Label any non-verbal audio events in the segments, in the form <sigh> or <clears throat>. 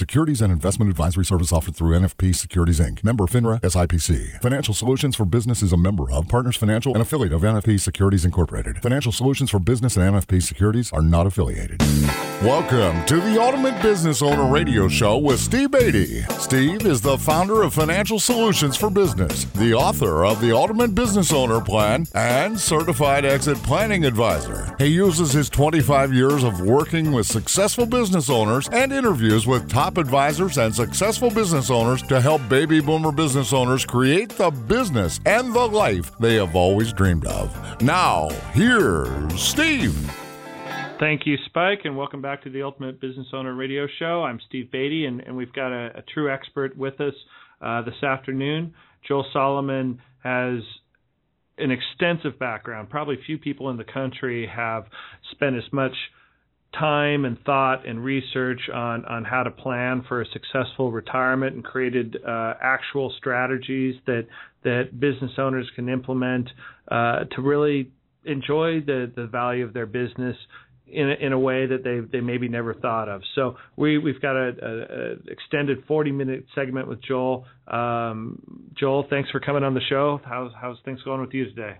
Securities and investment advisory service offered through NFP Securities Inc. Member FINRA SIPC. Financial Solutions for Business is a member of Partners Financial and affiliate of NFP Securities Incorporated. Financial Solutions for Business and NFP Securities are not affiliated. Welcome to the Ultimate Business Owner Radio Show with Steve Beatty. Steve is the founder of Financial Solutions for Business, the author of the Ultimate Business Owner Plan, and certified exit planning advisor. He uses his 25 years of working with successful business owners and interviews with top advisors and successful business owners to help baby boomer business owners create the business and the life they have always dreamed of. Now, here's Steve. Thank you, Spike, and welcome back to the Ultimate Business Owner Radio Show. I'm Steve Beatty, and, and we've got a, a, true expert with us uh, this afternoon. Joel Solomon has an extensive background. Probably few people in the country have spent as much time and thought and research on, on how to plan for a successful retirement and created uh, actual strategies that that business owners can implement uh, to really enjoy the, the value of their business in a, in a way that they they maybe never thought of. So we we've got a, a, a extended 40 minute segment with Joel. Um, Joel, thanks for coming on the show. How's how's things going with you today?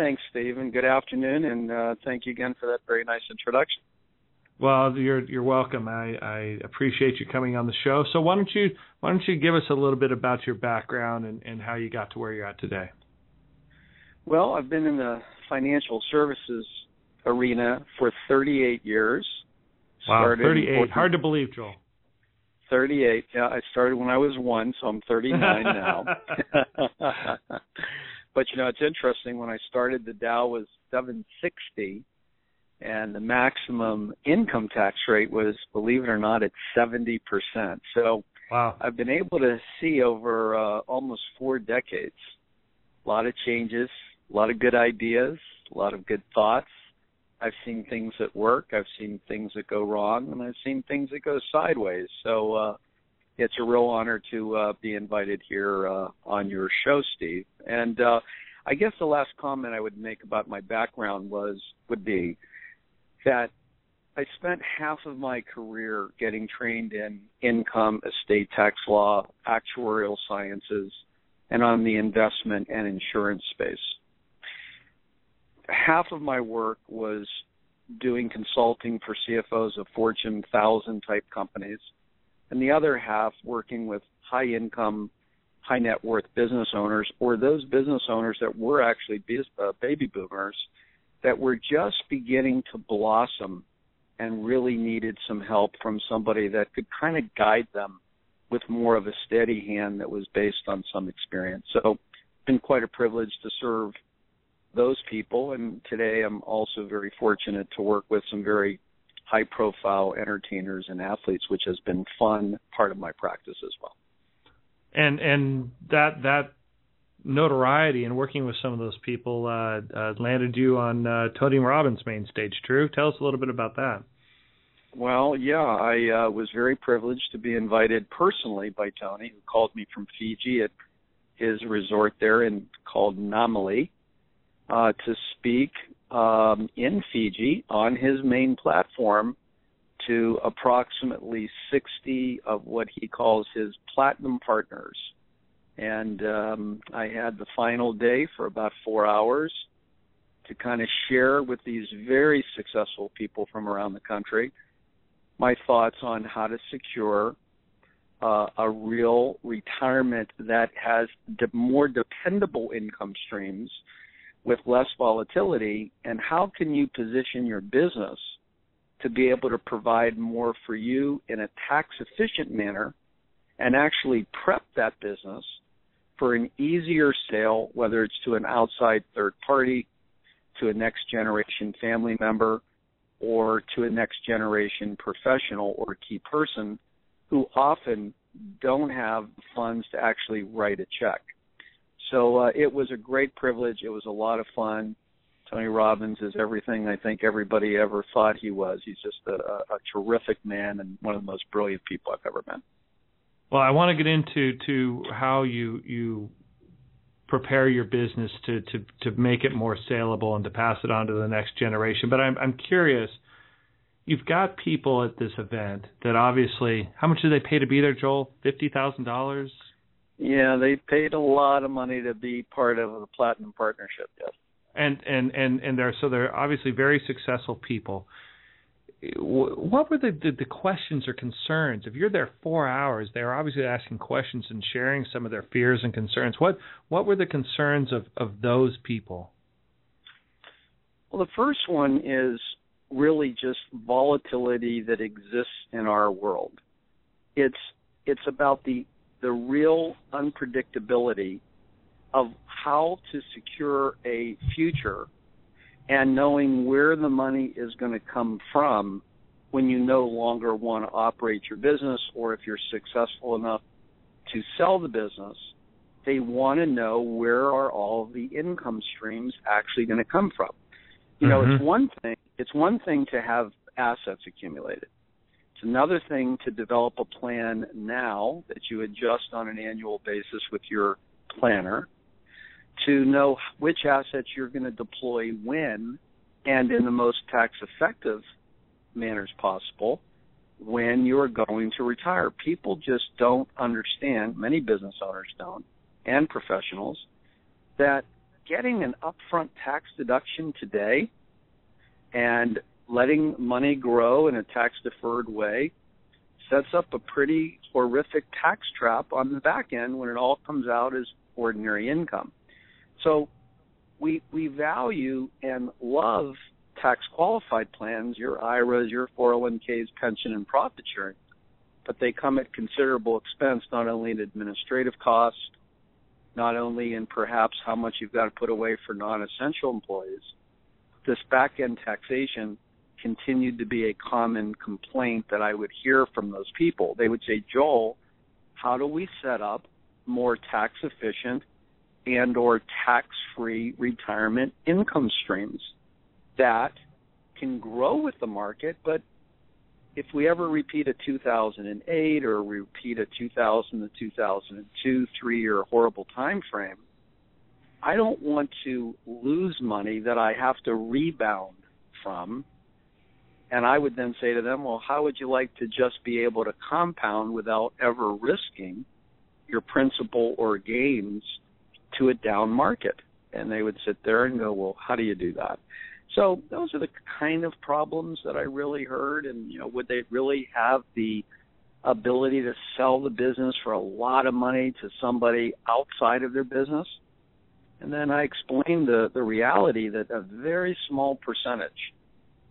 Thanks, Steve, and good afternoon, and uh, thank you again for that very nice introduction. Well, you're you're welcome. I, I appreciate you coming on the show. So why don't you why don't you give us a little bit about your background and, and how you got to where you're at today? Well, I've been in the financial services arena for 38 years. Wow, started 38. Hard to believe, Joel. 38. Yeah, I started when I was one, so I'm 39 now. <laughs> <laughs> but you know, it's interesting. When I started, the Dow was 760, and the maximum income tax rate was, believe it or not, at 70 percent. So wow. I've been able to see over uh, almost four decades a lot of changes, a lot of good ideas, a lot of good thoughts, I've seen things that work, I've seen things that go wrong, and I've seen things that go sideways. So uh, it's a real honor to uh, be invited here uh, on your show, Steve. And uh, I guess the last comment I would make about my background was would be that I spent half of my career getting trained in income, estate tax law, actuarial sciences, and on the investment and insurance space half of my work was doing consulting for CFOs of Fortune 1000 type companies, and the other half working with high income, high net worth business owners or those business owners that were actually uh, baby boomers that were just beginning to blossom and really needed some help from somebody that could kind of guide them with more of a steady hand that was based on some experience. So, it's been quite a privilege to serve those people. And today I'm also very fortunate to work with some very high profile entertainers and athletes, which has been fun part of my practice as well. And and that that notoriety and working with some of those people uh, uh, landed you on uh, Tony Robbins' main stage. True. Tell us a little bit about that. Well, yeah, I uh, was very privileged to be invited personally by Tony, who called me from Fiji at his resort there and called Namale, uh, to speak um, in Fiji on his main platform to approximately 60 of what he calls his platinum partners. And um, I had the final day for about four hours to kind of share with these very successful people from around the country my thoughts on how to secure uh, a real retirement that has de- more dependable income streams with less volatility and how can you position your business to be able to provide more for you in a tax efficient manner and actually prep that business for an easier sale whether it's to an outside third party to a next generation family member or to a next generation professional or key person who often don't have funds to actually write a check so uh, it was a great privilege. It was a lot of fun. Tony Robbins is everything I think everybody ever thought he was. He's just a, a terrific man and one of the most brilliant people I've ever met. Well, I want to get into to how you you prepare your business to to to make it more saleable and to pass it on to the next generation. But I'm I'm curious. you've got people at this event that obviously, how much do they pay to be there, Joel? Fifty thousand dollars. Yeah, they paid a lot of money to be part of the Platinum Partnership. Yes. And and and and they're so they're obviously very successful people. What were the, the, the questions or concerns? If you're there four hours, they're obviously asking questions and sharing some of their fears and concerns. What what were the concerns of of those people? Well, the first one is really just volatility that exists in our world. It's it's about the the real unpredictability of how to secure a future and knowing where the money is going to come from when you no longer want to operate your business or if you're successful enough to sell the business they want to know where are all the income streams actually going to come from you know mm-hmm. it's one thing it's one thing to have assets accumulated it's another thing to develop a plan now that you adjust on an annual basis with your planner to know which assets you're going to deploy when and in the most tax effective manners possible when you're going to retire. People just don't understand, many business owners don't, and professionals, that getting an upfront tax deduction today and letting money grow in a tax deferred way sets up a pretty horrific tax trap on the back end when it all comes out as ordinary income. So we we value and love tax qualified plans, your IRAs, your 401ks, pension and profit sharing, but they come at considerable expense not only in administrative costs, not only in perhaps how much you've got to put away for non-essential employees. This back end taxation continued to be a common complaint that I would hear from those people. They would say, Joel, how do we set up more tax efficient and or tax free retirement income streams that can grow with the market but if we ever repeat a 2008 or repeat a 2000 to 2002 three year horrible time frame i don't want to lose money that i have to rebound from and I would then say to them, well, how would you like to just be able to compound without ever risking your principal or gains to a down market? And they would sit there and go, well, how do you do that? So those are the kind of problems that I really heard. And, you know, would they really have the ability to sell the business for a lot of money to somebody outside of their business? And then I explained the, the reality that a very small percentage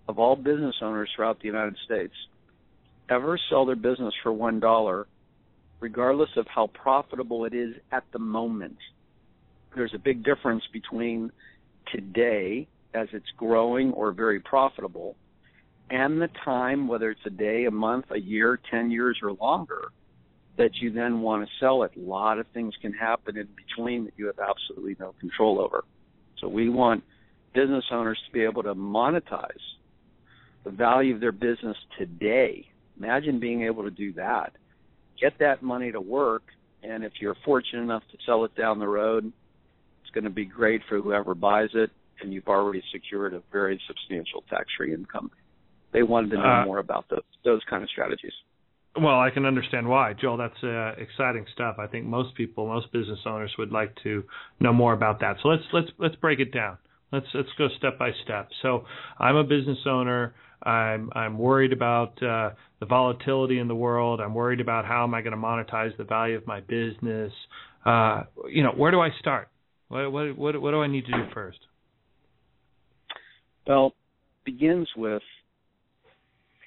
of all business owners throughout the United States ever sell their business for one dollar, regardless of how profitable it is at the moment. There's a big difference between today, as it's growing or very profitable, and the time, whether it's a day, a month, a year, 10 years, or longer, that you then want to sell it. A lot of things can happen in between that you have absolutely no control over. So we want business owners to be able to monetize the value of their business today. Imagine being able to do that. Get that money to work, and if you're fortunate enough to sell it down the road, it's going to be great for whoever buys it, and you've already secured a very substantial tax-free income. They wanted to know uh, more about those those kind of strategies. Well, I can understand why, Joel. That's uh, exciting stuff. I think most people, most business owners, would like to know more about that. So let's let's let's break it down. Let's let's go step by step. So I'm a business owner. I'm I'm worried about uh, the volatility in the world. I'm worried about how am I going to monetize the value of my business. Uh, you know, where do I start? What, what what what do I need to do first? Well, begins with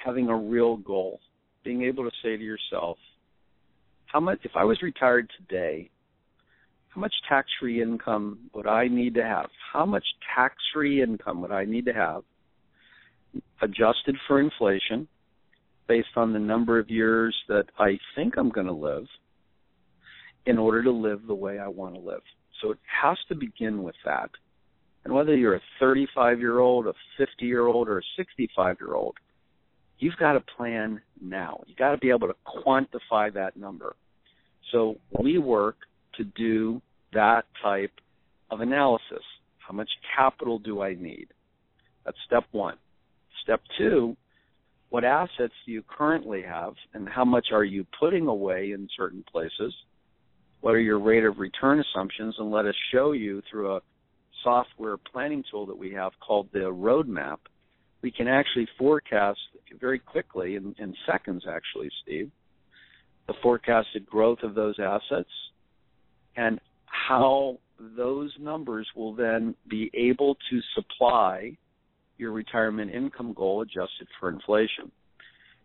having a real goal. Being able to say to yourself, how much if I was retired today, how much tax-free income would I need to have? How much tax-free income would I need to have adjusted for inflation based on the number of years that I think I'm going to live in order to live the way I want to live. So it has to begin with that. And whether you're a 35 year old, a 50 year old, or a 65 year old, you've got to plan now. You've got to be able to quantify that number. So we work to do that type of analysis. How much capital do I need? That's step one. Step two, what assets do you currently have and how much are you putting away in certain places? What are your rate of return assumptions? And let us show you through a software planning tool that we have called the roadmap. We can actually forecast very quickly, in, in seconds actually, Steve, the forecasted growth of those assets and how those numbers will then be able to supply your retirement income goal adjusted for inflation.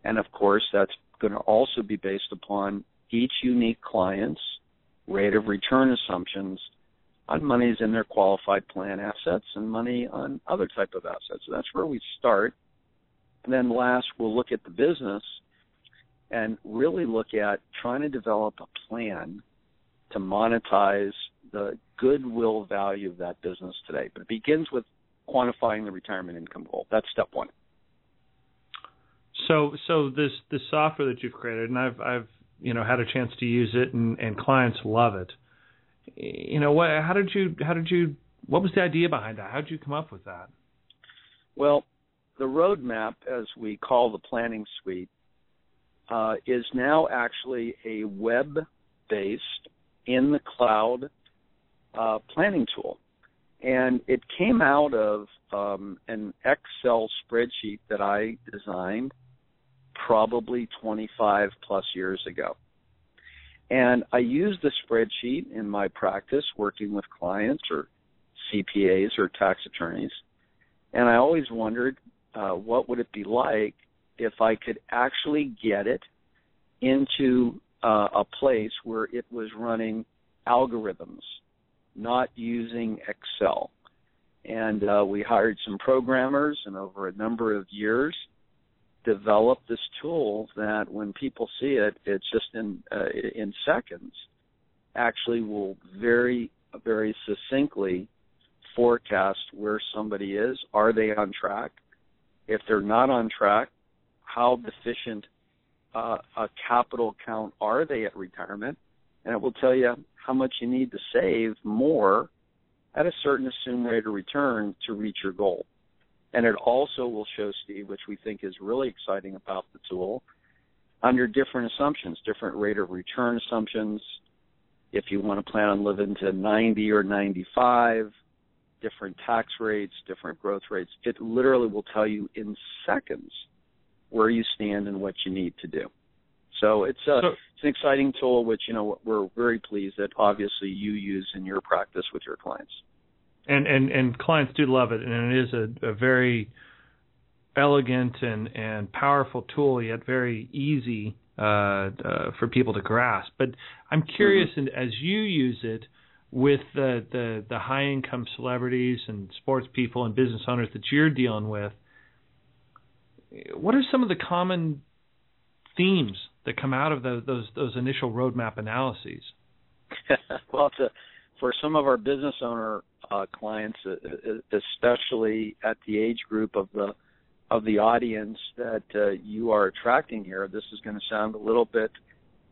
And of course, that's going to also be based upon each unique client's rate of return assumptions on monies in their qualified plan assets and money on other type of assets. So that's where we start. And then last, we'll look at the business and really look at trying to develop a plan to monetize the goodwill value of that business today. But it begins with quantifying the retirement income goal. That's step one. So, so this this software that you've created, and I've I've you know had a chance to use it, and, and clients love it. You know, what? How did you how did you what was the idea behind that? How did you come up with that? Well, the roadmap, as we call the planning suite, uh, is now actually a web-based in the cloud uh, planning tool and it came out of um, an Excel spreadsheet that I designed probably 25 plus years ago. And I used the spreadsheet in my practice working with clients or CPAs or tax attorneys. And I always wondered uh, what would it be like if I could actually get it into uh, a place where it was running algorithms not using Excel. And uh, we hired some programmers, and over a number of years, developed this tool that when people see it, it's just in uh, in seconds, actually will very very succinctly forecast where somebody is. Are they on track? If they're not on track, how deficient uh, a capital count are they at retirement? And it will tell you how much you need to save more at a certain assumed rate of return to reach your goal. And it also will show, Steve, which we think is really exciting about the tool, under different assumptions, different rate of return assumptions. If you want to plan on living to 90 or 95, different tax rates, different growth rates, it literally will tell you in seconds where you stand and what you need to do. So it's a so, it's an exciting tool, which you know we're very pleased that obviously you use in your practice with your clients. And and and clients do love it, and it is a, a very elegant and and powerful tool, yet very easy uh, uh, for people to grasp. But I'm curious, mm-hmm. as you use it with the, the the high income celebrities and sports people and business owners that you're dealing with, what are some of the common themes that come out of those those, those initial roadmap analyses? <laughs> well, to, for some of our business owner uh, clients, uh, uh, especially at the age group of the of the audience that uh, you are attracting here, this is going to sound a little bit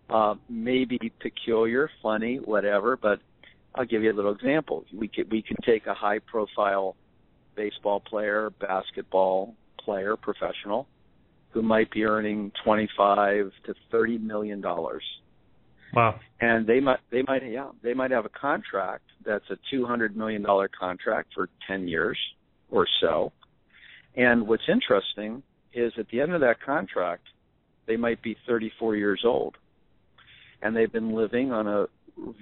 uh, maybe peculiar, funny, whatever. But I'll give you a little example. We could we can take a high profile baseball player, basketball player, professional, who might be earning 25 to 30 million dollars. Wow. And they might they might yeah, they might have a contract that's a 200 million dollar contract for 10 years or so. And what's interesting is at the end of that contract, they might be 34 years old. And they've been living on a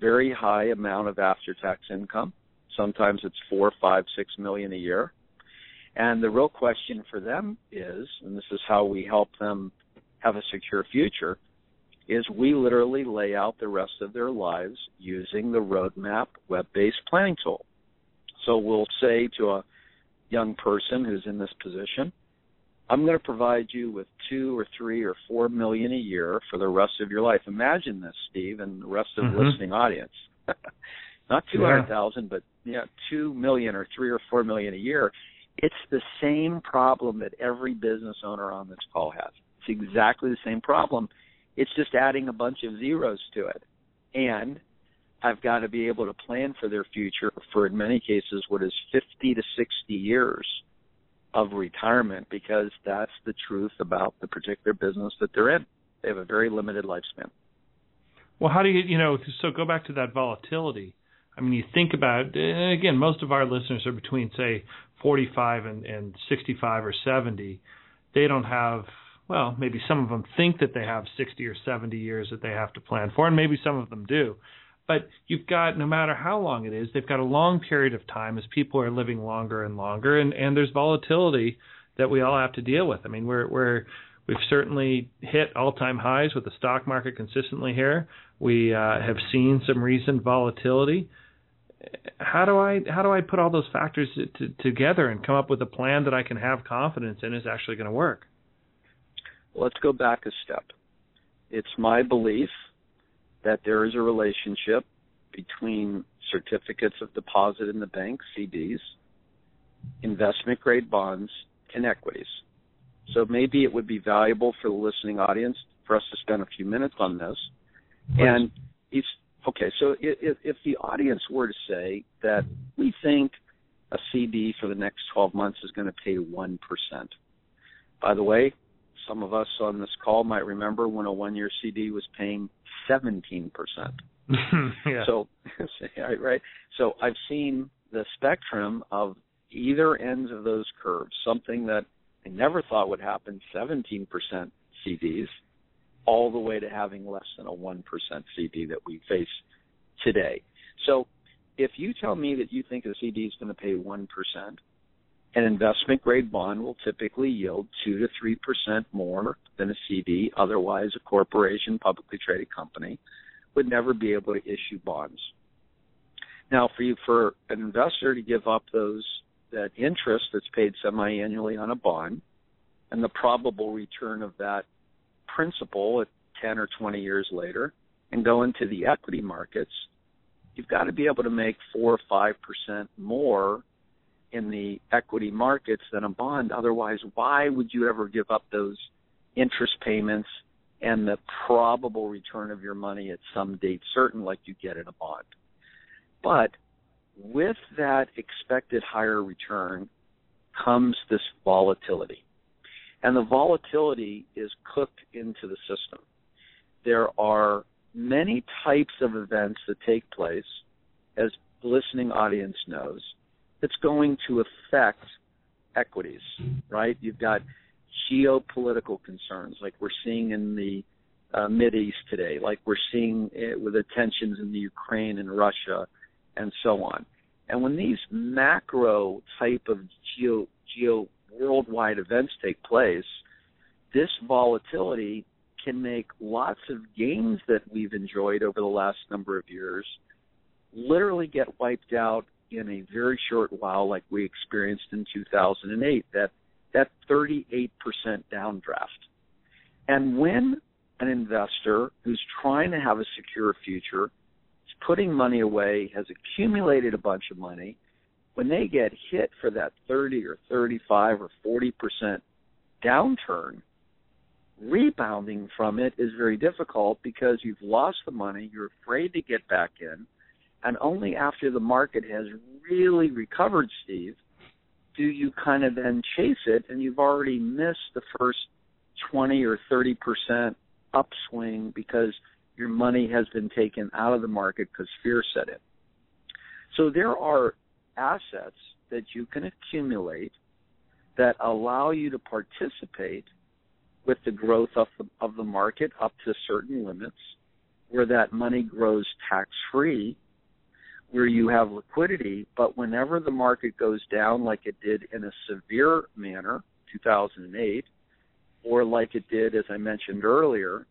very high amount of after tax income. Sometimes it's four, five, six million a year and the real question for them is, and this is how we help them have a secure future, is we literally lay out the rest of their lives using the roadmap web-based planning tool. So we'll say to a young person who's in this position, I'm going to provide you with two or three or four million a year for the rest of your life. Imagine this, Steve, and the rest of mm-hmm. the listening audience. <laughs> Not two hundred thousand, yeah. but yeah, two million or three or four million a year. It's the same problem that every business owner on this call has. It's exactly the same problem. It's just adding a bunch of zeros to it. And I've got to be able to plan for their future for, in many cases, what is 50 to 60 years of retirement because that's the truth about the particular business that they're in. They have a very limited lifespan. Well, how do you, you know, so go back to that volatility. I mean, you think about, and again, most of our listeners are between, say, 45 and, and 65 or 70. They don't have, well, maybe some of them think that they have 60 or 70 years that they have to plan for, and maybe some of them do. But you've got, no matter how long it is, they've got a long period of time as people are living longer and longer, and, and there's volatility that we all have to deal with. I mean, we're, we're, we've certainly hit all-time highs with the stock market consistently here. We uh, have seen some recent volatility. How do I how do I put all those factors to, together and come up with a plan that I can have confidence in is actually going to work? Let's go back a step. It's my belief that there is a relationship between certificates of deposit in the bank, CDs, investment grade bonds, and equities. So maybe it would be valuable for the listening audience for us to spend a few minutes on this. Please. And okay, so if, if the audience were to say that we think a CD for the next 12 months is going to pay 1%. By the way, some of us on this call might remember when a one year CD was paying 17%. <laughs> yeah. So, <laughs> right. So I've seen the spectrum of either ends of those curves, something that I never thought would happen 17% CDs, all the way to having less than a 1% CD that we face today. So if you tell me that you think a CD is going to pay 1%, an investment grade bond will typically yield 2 to 3% more than a CD. Otherwise, a corporation, publicly traded company, would never be able to issue bonds. Now, for you, for an investor to give up those that interest that's paid semi-annually on a bond, and the probable return of that principal at 10 or 20 years later, and go into the equity markets, you've got to be able to make four or five percent more in the equity markets than a bond. Otherwise, why would you ever give up those interest payments and the probable return of your money at some date certain like you get in a bond? But with that expected higher return comes this volatility. And the volatility is cooked into the system. There are many types of events that take place, as the listening audience knows, that's going to affect equities, right? You've got geopolitical concerns like we're seeing in the uh, Mid East today, like we're seeing it with the tensions in the Ukraine and Russia, and so on. And when these macro type of geo geo worldwide events take place, this volatility can make lots of gains that we've enjoyed over the last number of years literally get wiped out in a very short while like we experienced in 2008 that that 38% downdraft. And when an investor who's trying to have a secure future is putting money away has accumulated a bunch of money when they get hit for that 30 or 35 or 40% downturn rebounding from it is very difficult because you've lost the money, you're afraid to get back in, and only after the market has really recovered, Steve, do you kind of then chase it, and you've already missed the first 20 or 30 percent upswing because your money has been taken out of the market because fear set in. So there are assets that you can accumulate that allow you to participate with the growth of the, of the market up to certain limits, where that money grows tax free, where you have liquidity, but whenever the market goes down, like it did in a severe manner, 2008, or like it did, as I mentioned earlier,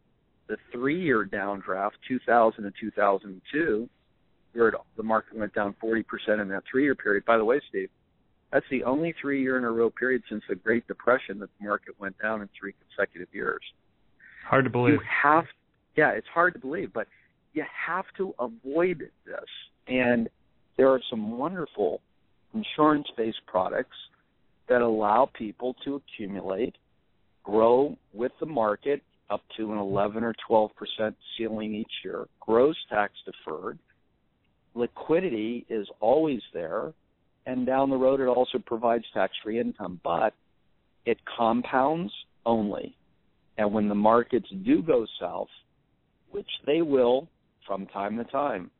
the three year downdraft, 2000 and 2002, where the market went down 40% in that three year period. By the way, Steve, that's the only three year in a row period since the Great Depression that the market went down in three consecutive years. Hard to believe. You have, yeah, it's hard to believe, but you have to avoid this. And there are some wonderful insurance based products that allow people to accumulate, grow with the market up to an 11 or 12 percent ceiling each year, grows tax deferred. Liquidity is always there and down the road it also provides tax free income. But it compounds only. And when the markets do go south, which they will from time to time,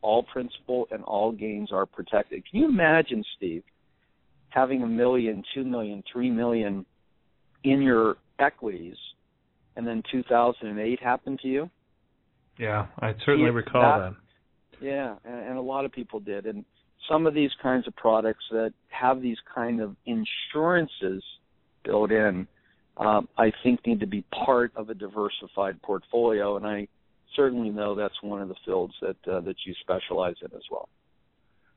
all principal and all gains are protected. Can you imagine, Steve, having a million, two million, three million in your equities, and then 2008 happened to you? Yeah, I certainly recall that, that. Yeah, and, and a lot of people did. And some of these kinds of products that have these kind of insurances built in, um, I think need to be part of a diversified portfolio. And I certainly know that's one of the fields that uh, that you specialize in as well.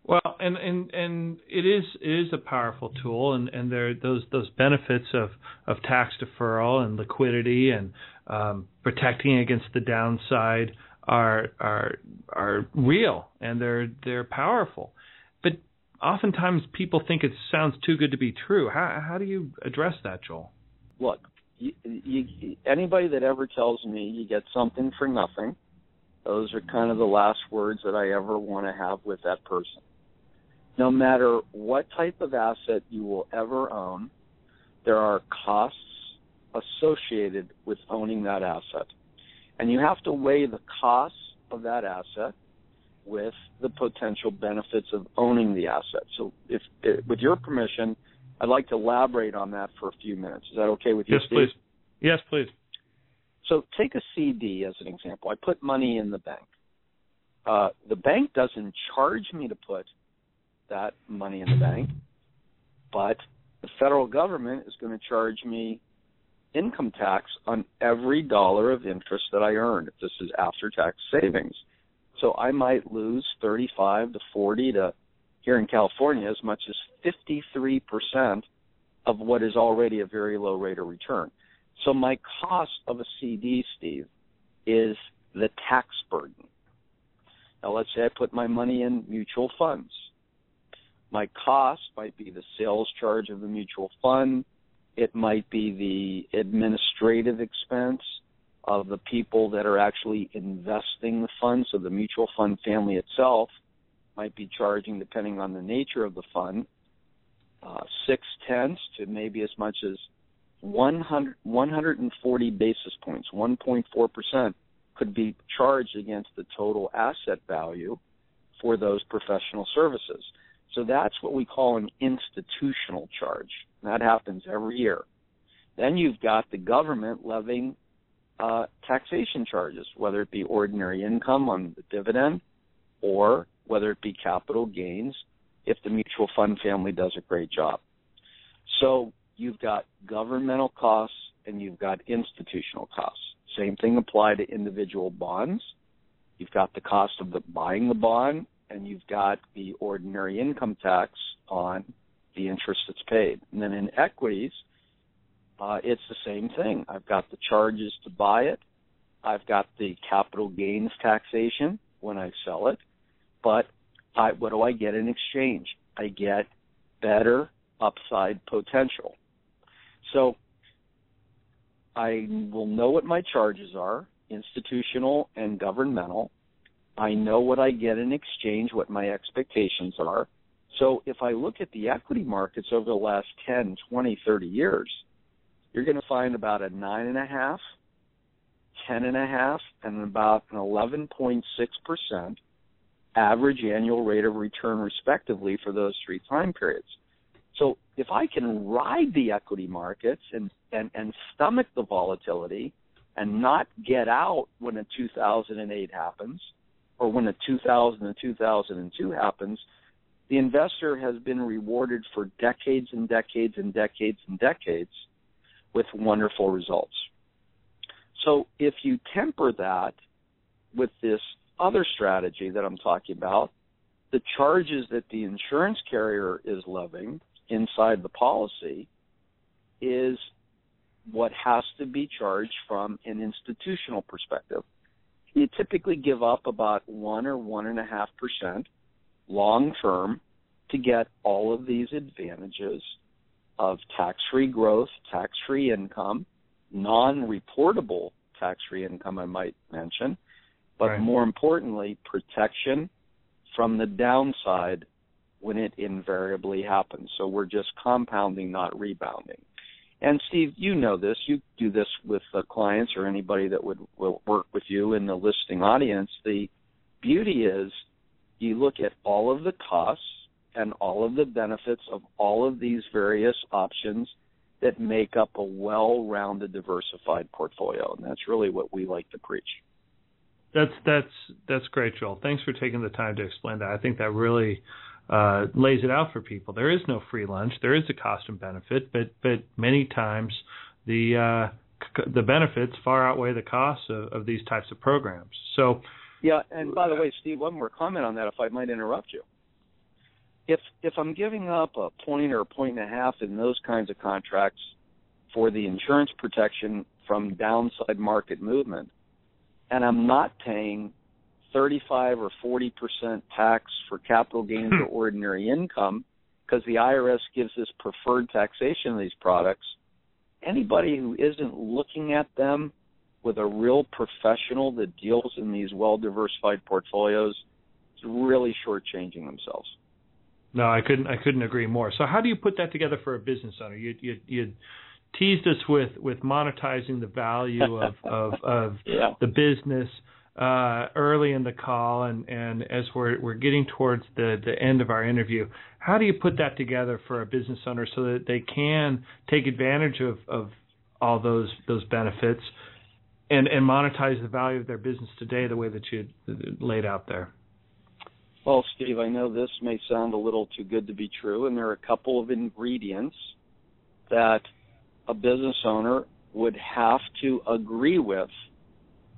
Well, and and and it is it is a powerful tool, and and there those those benefits of of tax deferral and liquidity and um, protecting against the downside are are are real and they're they're powerful. But oftentimes people think it sounds too good to be true. How how do you address that, Joel? Look, you, you, anybody that ever tells me you get something for nothing, those are kind of the last words that I ever want to have with that person. No matter what type of asset you will ever own, there are costs associated with owning that asset. And you have to weigh the costs of that asset with the potential benefits of owning the asset. So, if, if with your permission, I'd like to elaborate on that for a few minutes. Is that okay with you, yes, Steve? please. Yes, please. So take a CD as an example. I put money in the bank. Uh, the bank doesn't charge me to put that money in the bank, but the federal government is going to charge me income tax on every dollar of interest that I earn if this is after tax savings. So I might lose 35 to 40 to here in California as much as 53% of what is already a very low rate of return. So my cost of a CD, Steve, is the tax burden. Now let's say I put my money in mutual funds. My cost might be the sales charge of the mutual fund. It might be the administrative expense of the people that are actually investing the fund. So the mutual fund family itself might be charging, depending on the nature of the fund, uh, six tenths to maybe as much as 100, 140 basis points, 1.4%, could be charged against the total asset value for those professional services. So that's what we call an institutional charge. That happens every year. Then you've got the government levying uh, taxation charges, whether it be ordinary income on the dividend or whether it be capital gains if the mutual fund family does a great job. So you've got governmental costs and you've got institutional costs. Same thing apply to individual bonds. You've got the cost of the buying the bond and you've got the ordinary income tax on the interest that's paid. And then in equities, uh, it's the same thing. I've got the charges to buy it. I've got the capital gains taxation when I sell it. But I, what do I get in exchange? I get better upside potential. So I will know what my charges are, institutional and governmental. I know what I get in exchange, what my expectations are. So if I look at the equity markets over the last 10, 20, 30 years, you're going to find about a nine and a half, ten and a half, and about an 11.6 percent average annual rate of return, respectively, for those three time periods. So if I can ride the equity markets and, and, and stomach the volatility and not get out when a 2008 happens or when a 2000 and 2002 happens, the investor has been rewarded for decades and decades and decades and decades with wonderful results. So if you temper that with this other strategy that I'm talking about, the charges that the insurance carrier is levying inside the policy is what has to be charged from an institutional perspective. You typically give up about one or one and a half percent long term to get all of these advantages of tax free growth, tax free income, non reportable tax free income, I might mention, but right. more importantly, protection from the downside when it invariably happens. So we're just compounding, not rebounding. And Steve, you know this. You do this with uh, clients or anybody that would will work with you in the listing audience. The beauty is you look at all of the costs and all of the benefits of all of these various options that make up a well-rounded diversified portfolio and that's really what we like to preach. That's that's that's great joel. Thanks for taking the time to explain that. I think that really uh, lays it out for people. There is no free lunch. There is a cost and benefit but but many times the uh, c- the benefits far outweigh the costs of, of these types of programs. So yeah and by the way steve one more comment on that if i might interrupt you. If if I'm giving up a point or a point and a half in those kinds of contracts for the insurance protection from downside market movement, and I'm not paying 35 or 40 percent tax for capital gains or <clears throat> ordinary income because the IRS gives this preferred taxation of these products, anybody who isn't looking at them with a real professional that deals in these well diversified portfolios is really shortchanging themselves. No, I couldn't. I couldn't agree more. So, how do you put that together for a business owner? You you, you teased us with with monetizing the value of <laughs> of, of yeah. the business uh, early in the call, and and as we're we're getting towards the the end of our interview, how do you put that together for a business owner so that they can take advantage of of all those those benefits and and monetize the value of their business today the way that you laid out there? Well, Steve, I know this may sound a little too good to be true, and there are a couple of ingredients that a business owner would have to agree with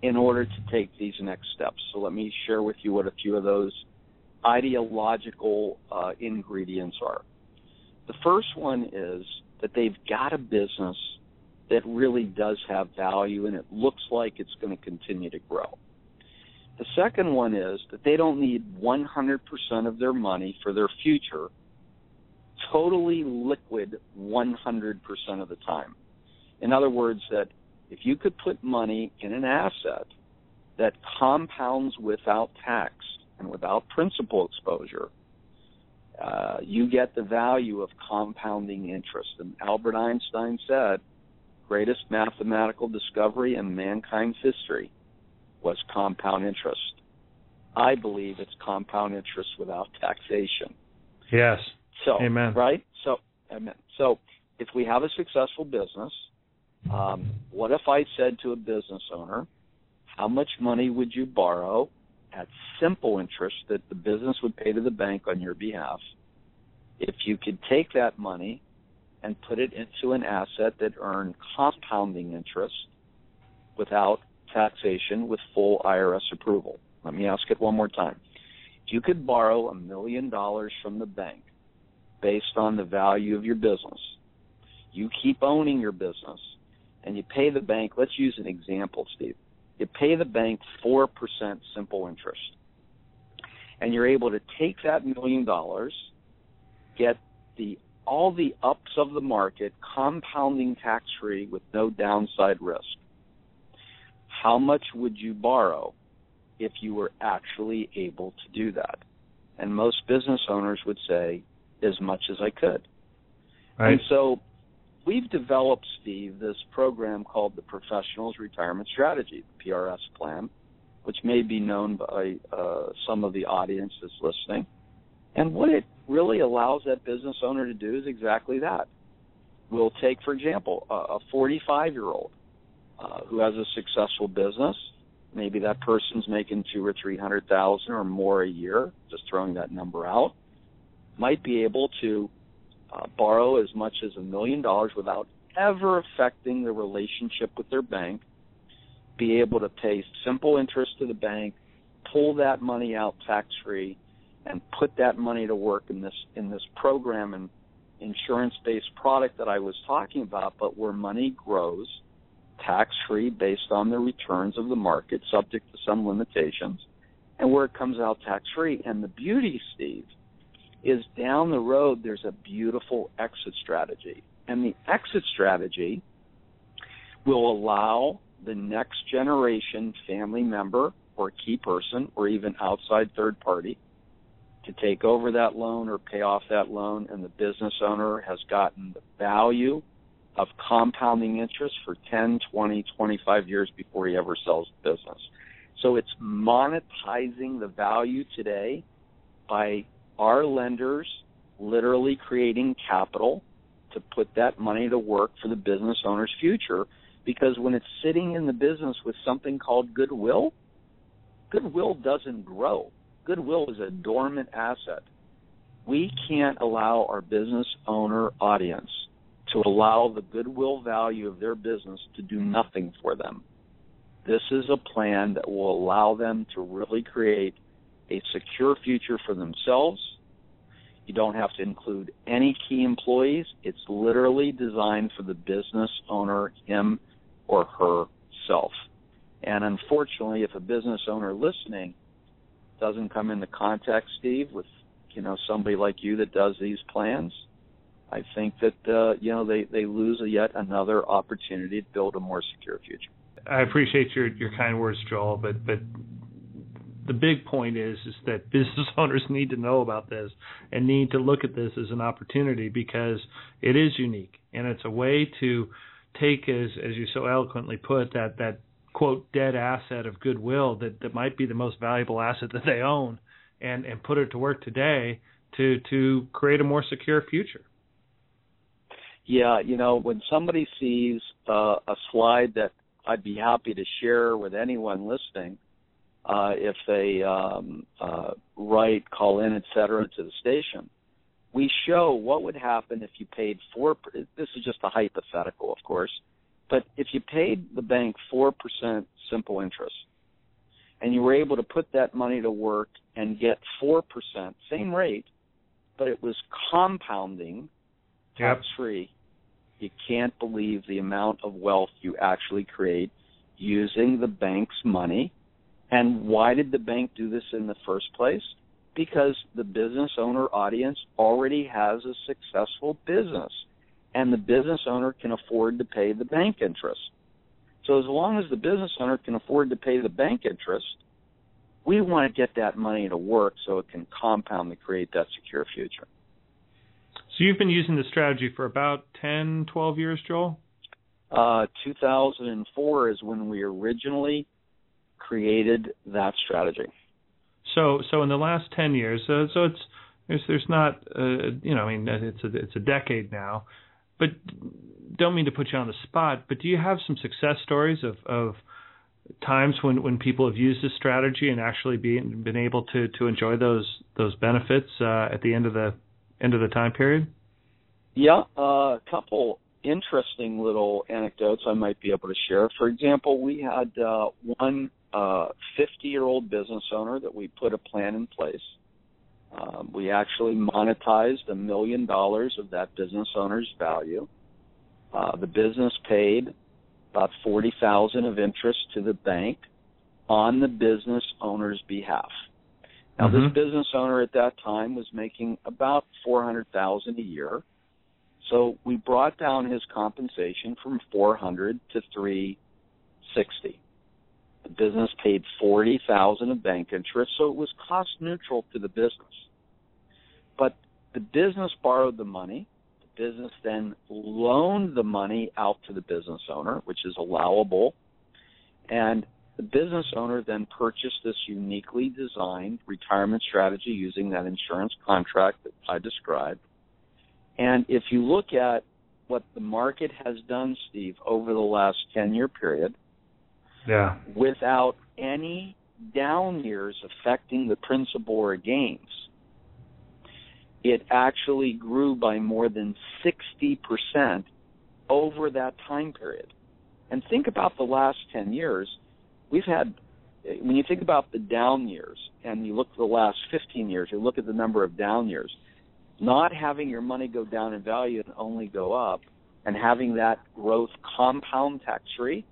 in order to take these next steps. So let me share with you what a few of those ideological uh, ingredients are. The first one is that they've got a business that really does have value and it looks like it's going to continue to grow. The second one is that they don't need 100% of their money for their future totally liquid 100% of the time. In other words, that if you could put money in an asset that compounds without tax and without principal exposure, uh, you get the value of compounding interest. And Albert Einstein said, greatest mathematical discovery in mankind's history was compound interest. I believe it's compound interest without taxation. Yes. So, Amen. right? So, amen. So, if we have a successful business, um, what if I said to a business owner, how much money would you borrow at simple interest that the business would pay to the bank on your behalf if you could take that money and put it into an asset that earned compounding interest without taxation with full IRS approval. Let me ask it one more time. You could borrow a million dollars from the bank based on the value of your business, you keep owning your business, and you pay the bank, let's use an example, Steve. You pay the bank 4% simple interest. And you're able to take that million dollars, get the all the ups of the market compounding tax free with no downside risk how much would you borrow if you were actually able to do that? And most business owners would say, as much as I could. Right. And so we've developed, Steve, this program called the Professionals Retirement Strategy, the PRS plan, which may be known by uh, some of the audience that's listening. And what it really allows that business owner to do is exactly that. We'll take, for example, a 45 year old uh, who has a successful business. Maybe that person's making two or three hundred thousand or more a year. Just throwing that number out, might be able to uh, borrow as much as a million dollars without ever affecting the relationship with their bank. Be able to pay simple interest to the bank, pull that money out tax free, and put that money to work in this in this program and insurance based product that I was talking about, but where money grows tax free based on the returns of the market, subject to some limitations, and where it comes out tax free. And the beauty, Steve, is down the road there's a beautiful exit strategy. And the exit strategy will allow the next generation family member or key person or even outside third party to take over that loan or pay off that loan and the business owner has gotten the value of compounding interest for 10, 20, 25 years before he ever sells the business. So it's monetizing the value today by our lenders literally creating capital to put that money to work for the business owner's future because when it's sitting in the business with something called goodwill, goodwill doesn't grow. Goodwill is a dormant asset. We can't allow our business owner audience to allow the goodwill value of their business to do nothing for them. This is a plan that will allow them to really create a secure future for themselves. You don't have to include any key employees. It's literally designed for the business owner, him or herself. And unfortunately, if a business owner listening doesn't come into contact, Steve, with you know somebody like you that does these plans, I think that uh, you know they they lose yet another opportunity to build a more secure future. I appreciate your your kind words, Joel, but but the big point is is that <laughs> business owners need to know about this and need to look at this as an opportunity because it is unique and it's a way to take as as you so eloquently put that that quote dead asset of goodwill that that might be the most valuable asset that they own and and put it to work today to to create a more secure future. Yeah, you know, when somebody sees uh, a slide that I'd be happy to share with anyone listening, uh, if they um, uh, write, call in, etc., to the station, we show what would happen if you paid four. This is just a hypothetical, of course, but if you paid the bank four percent simple interest, and you were able to put that money to work and get four percent, same rate, but it was compounding, tax free you can't believe the amount of wealth you actually create using the bank's money. And why did the bank do this in the first place? Because the business owner audience already has a successful business and the business owner can afford to pay the bank interest. So as long as the business owner can afford to pay the bank interest, we want to get that money to work so it can compound to create that secure future. So you've been using this strategy for about 10, 12 years, Joel? Uh, 2004 is when we originally created that strategy. So, so in the last 10 years, uh, so it's there's there's not uh, you know I mean it's a it's a decade now, but don't mean to put you on the spot, but do you have some success stories of of times when when people have used this strategy and actually been been able to to enjoy those those benefits uh, at the end of the end of the time period? Yeah, uh, a couple interesting little anecdotes I might be able to share. For example, we had uh, one 50 uh, year old business owner that we put a plan in place. Um, we actually monetized a million dollars of that business owner's value. Uh, the business paid about forty thousand of interest to the bank on the business owner's behalf. Now, mm-hmm. this business owner at that time was making about four hundred thousand a year, so we brought down his compensation from four hundred to three sixty. The business paid forty thousand of bank interest, so it was cost neutral to the business. But the business borrowed the money. The business then loaned the money out to the business owner, which is allowable, and the business owner then purchased this uniquely designed retirement strategy using that insurance contract that I described. And if you look at what the market has done, Steve, over the last 10 year period, yeah. without any down years affecting the principal or gains, it actually grew by more than 60% over that time period. And think about the last 10 years we've had when you think about the down years and you look at the last 15 years, you look at the number of down years, not having your money go down in value and only go up, and having that growth compound tax free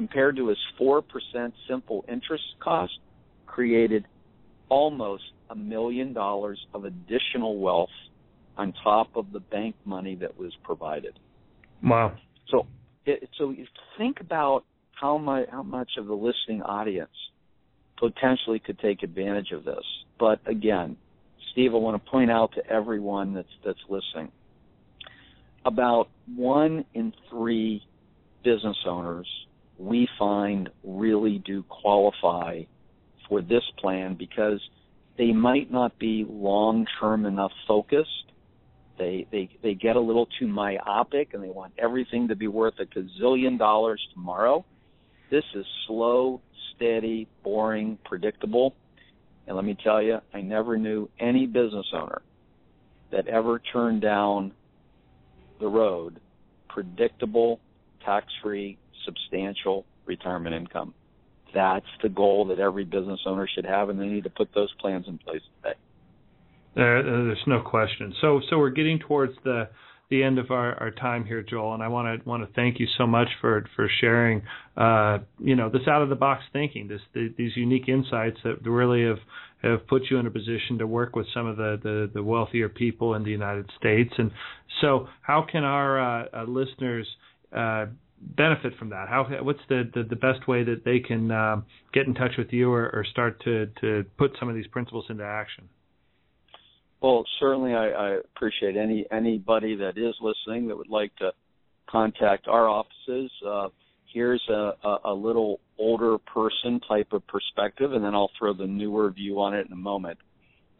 compared to his 4% simple interest cost created almost a million dollars of additional wealth on top of the bank money that was provided. Wow. So, it, so you think about how much how much of the listening audience potentially could take advantage of this. But again, Steve, I want to point out to everyone that's that's listening. about one in three business owners we find really do qualify for this plan because they might not be long term enough focused. They, they they get a little too myopic and they want everything to be worth a gazillion dollars tomorrow. This is slow, steady, boring, predictable. And let me tell you, I never knew any business owner that ever turned down the road predictable, tax free, substantial retirement income. That's the goal that every business owner should have, and they need to put those plans in place today. There, there's no question. So, so we're getting towards the the end of our, our time here, Joel, and I want to want to thank you so much for for sharing, uh, you know, this out of the box thinking, this the, these unique insights that really have have put you in a position to work with some of the the, the wealthier people in the United States. And so, how can our uh, uh, listeners uh, benefit from that? How what's the, the, the best way that they can um, get in touch with you or, or start to to put some of these principles into action? Well, certainly, I, I appreciate any anybody that is listening that would like to contact our offices. Uh, here's a, a, a little older person type of perspective, and then I'll throw the newer view on it in a moment.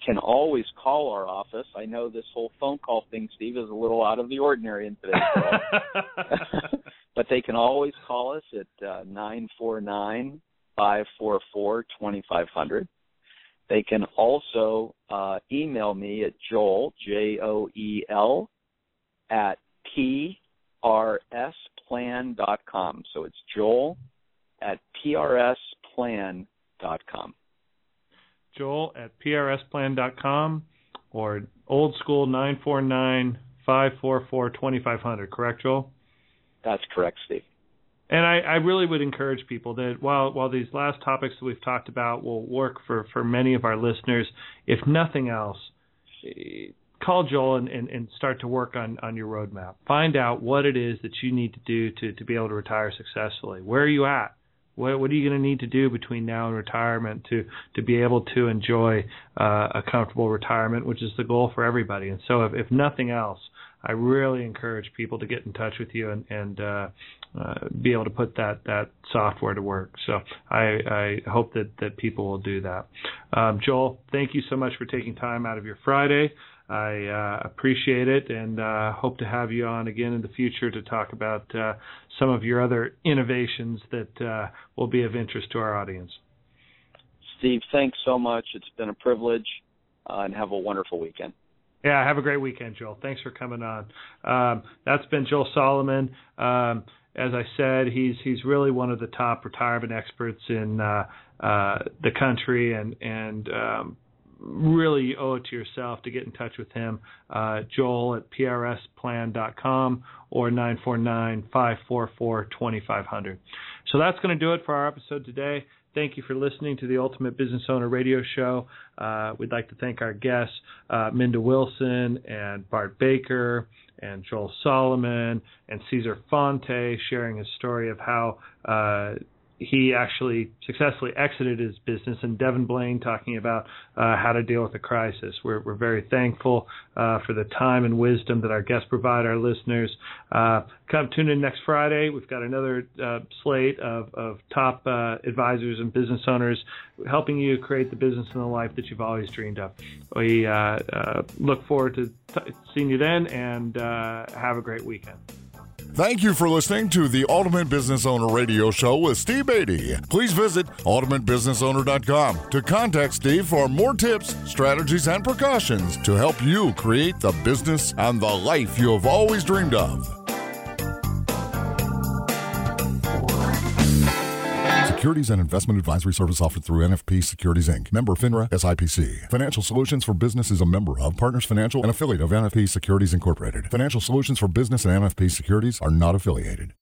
Can always call our office. I know this whole phone call thing, Steve, is a little out of the ordinary in today's world, <laughs> but they can always call us at uh, nine four nine five four four twenty five hundred. They can also uh, email me at Joel, J O E L, at prsplan.com. So it's Joel at prsplan.com. Joel at prsplan.com or old school 949 544 2500. Correct, Joel? That's correct, Steve. And I, I, really would encourage people that while while these last topics that we've talked about will work for, for many of our listeners, if nothing else, eh, call Joel and, and, and start to work on, on your roadmap. Find out what it is that you need to do to, to be able to retire successfully. Where are you at? What, what are you going to need to do between now and retirement to, to be able to enjoy uh, a comfortable retirement, which is the goal for everybody? And so, if, if nothing else, I really encourage people to get in touch with you and, and uh, uh, be able to put that, that software to work. So I, I hope that, that people will do that. Um, Joel, thank you so much for taking time out of your Friday. I uh, appreciate it and uh, hope to have you on again in the future to talk about uh, some of your other innovations that uh, will be of interest to our audience. Steve, thanks so much. It's been a privilege, uh, and have a wonderful weekend. Yeah, have a great weekend, Joel. Thanks for coming on. Um, that's been Joel Solomon. Um, as I said, he's he's really one of the top retirement experts in uh, uh, the country, and and um, really owe it to yourself to get in touch with him. Uh, Joel at prsplan.com or 949-544-2500. So that's going to do it for our episode today. Thank you for listening to the Ultimate Business Owner Radio Show. Uh, we'd like to thank our guests, uh, Minda Wilson and Bart Baker and Joel Solomon and Caesar Fonte, sharing his story of how uh, he actually successfully exited his business, and Devin Blaine talking about uh, how to deal with a crisis. We're, we're very thankful uh, for the time and wisdom that our guests provide our listeners. Uh, come tune in next Friday. We've got another uh, slate of, of top uh, advisors and business owners helping you create the business and the life that you've always dreamed of. We uh, look forward to t- seeing you then, and have a great weekend. Thank you for listening to the Ultimate Business Owner Radio Show with Steve Beatty. Please visit ultimatebusinessowner.com to contact Steve for more tips, strategies, and precautions to help you create the business and the life you have always dreamed of. Securities and investment advisory service offered through NFP Securities Inc. Member FINRA SIPC. Financial Solutions for Business is a member of Partners Financial and affiliate of NFP Securities Incorporated. Financial Solutions for Business and NFP Securities are not affiliated.